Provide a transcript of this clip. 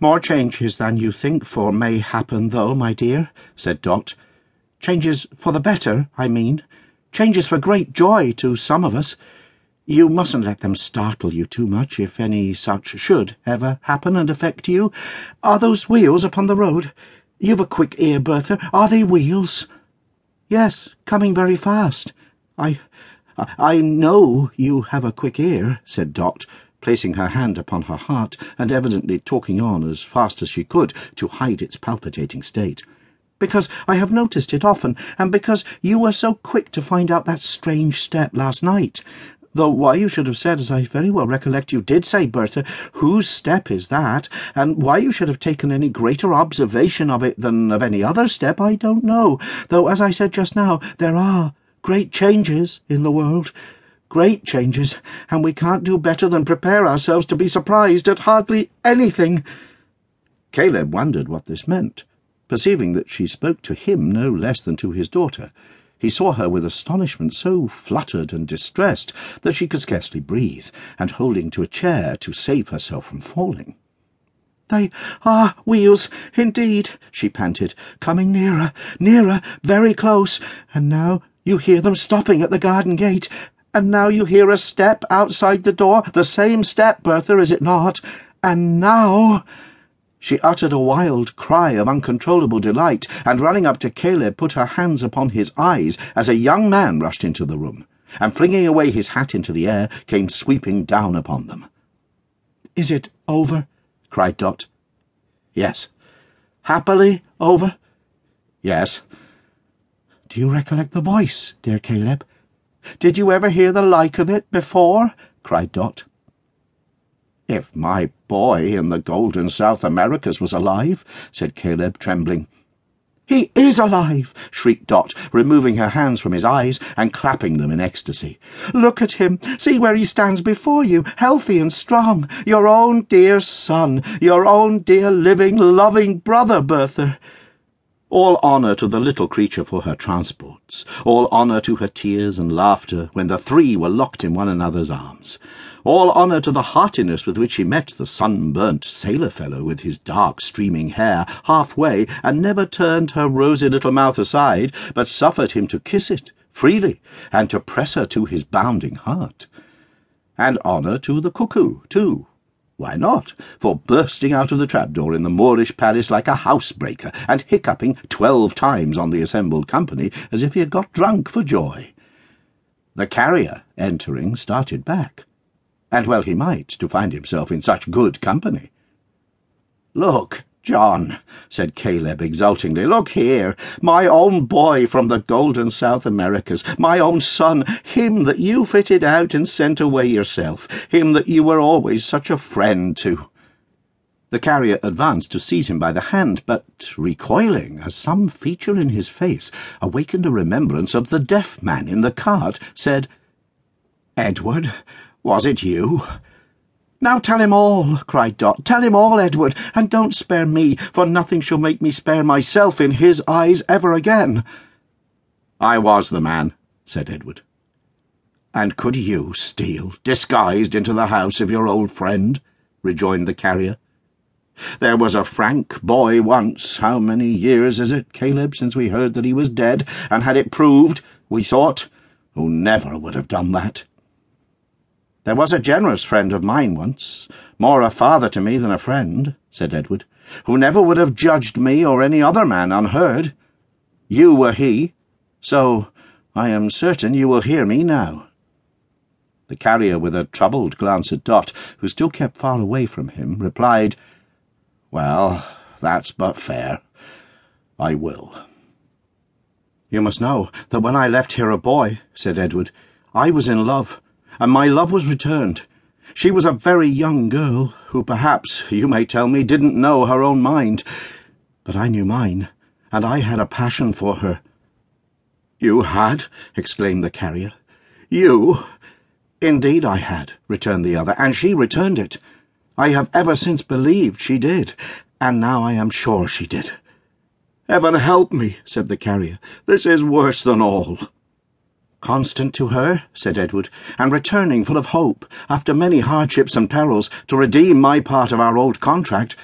More changes than you think for may happen, though, my dear, said Dot. Changes for the better, I mean. Changes for great joy to some of us. You mustn't let them startle you too much if any such should ever happen and affect you. Are those wheels upon the road? You've a quick ear, Bertha. Are they wheels? Yes, coming very fast. I... I know you have a quick ear, said Dot, placing her hand upon her heart and evidently talking on as fast as she could to hide its palpitating state. Because I have noticed it often, and because you were so quick to find out that strange step last night. Though why you should have said, as I very well recollect you did say, Bertha, whose step is that, and why you should have taken any greater observation of it than of any other step, I don't know, though, as I said just now, there are great changes in the world. Great changes, and we can't do better than prepare ourselves to be surprised at hardly anything. Caleb wondered what this meant, perceiving that she spoke to him no less than to his daughter. He saw her with astonishment so fluttered and distressed that she could scarcely breathe, and holding to a chair to save herself from falling. They are wheels, indeed, she panted, coming nearer, nearer, very close, and now you hear them stopping at the garden gate, and now you hear a step outside the door, the same step, Bertha, is it not? And now... She uttered a wild cry of uncontrollable delight, and running up to Caleb put her hands upon his eyes as a young man rushed into the room, and flinging away his hat into the air, came sweeping down upon them. Is it over? cried Dot. Yes. Happily over? Yes. Do you recollect the voice, dear Caleb? Did you ever hear the like of it before? cried Dot. If my boy in the golden South Americas was alive, said Caleb, trembling. He is alive, shrieked Dot, removing her hands from his eyes and clapping them in ecstasy. Look at him. See where he stands before you, healthy and strong. Your own dear son, your own dear living, loving brother, Bertha. All honour to the little creature for her all honour to her tears and laughter when the three were locked in one another's arms, all honour to the heartiness with which she met the sunburnt sailor fellow with his dark streaming hair halfway and never turned her rosy little mouth aside, but suffered him to kiss it freely and to press her to his bounding heart. And honour to the cuckoo, too, why not? For bursting out of the trapdoor in the Moorish palace like a housebreaker, and hiccuping twelve times on the assembled company as if he had got drunk for joy. The carrier, entering, started back, and well he might, to find himself in such good company. Look, John, said Caleb exultingly, look here, my own boy from the golden South Americas, my own son, him that you fitted out and sent away yourself, him that you were always such a friend to. The carrier advanced to seize him by the hand, but, recoiling, as some feature in his face awakened a remembrance of the deaf man in the cart, said, Edward, was it you? Now tell him all, cried Dot. Tell him all, Edward, and don't spare me, for nothing shall make me spare myself in his eyes ever again. I was the man, said Edward. And could you steal, disguised, into the house of your old friend? rejoined the carrier. There was a frank boy once, how many years is it, Caleb, since we heard that he was dead, and had it proved, we thought, who never would have done that. There was a generous friend of mine once, more a father to me than a friend, said Edward, who never would have judged me or any other man unheard. You were he, so I am certain you will hear me now. The carrier, with a troubled glance at Dot, who still kept far away from him, replied, Well, that's but fair. I will. You must know that when I left here a boy, said Edward, I was in love and my love was returned. She was a very young girl, who perhaps, you may tell me, didn't know her own mind. But I knew mine, and I had a passion for her. You had? exclaimed the carrier. You? Indeed I had, returned the other, and she returned it. I have ever since believed she did, and now I am sure she did. Heaven help me, said the carrier. This is worse than all. Constant to her, said Edward, and returning full of hope, after many hardships and perils, to redeem my part of our old contract,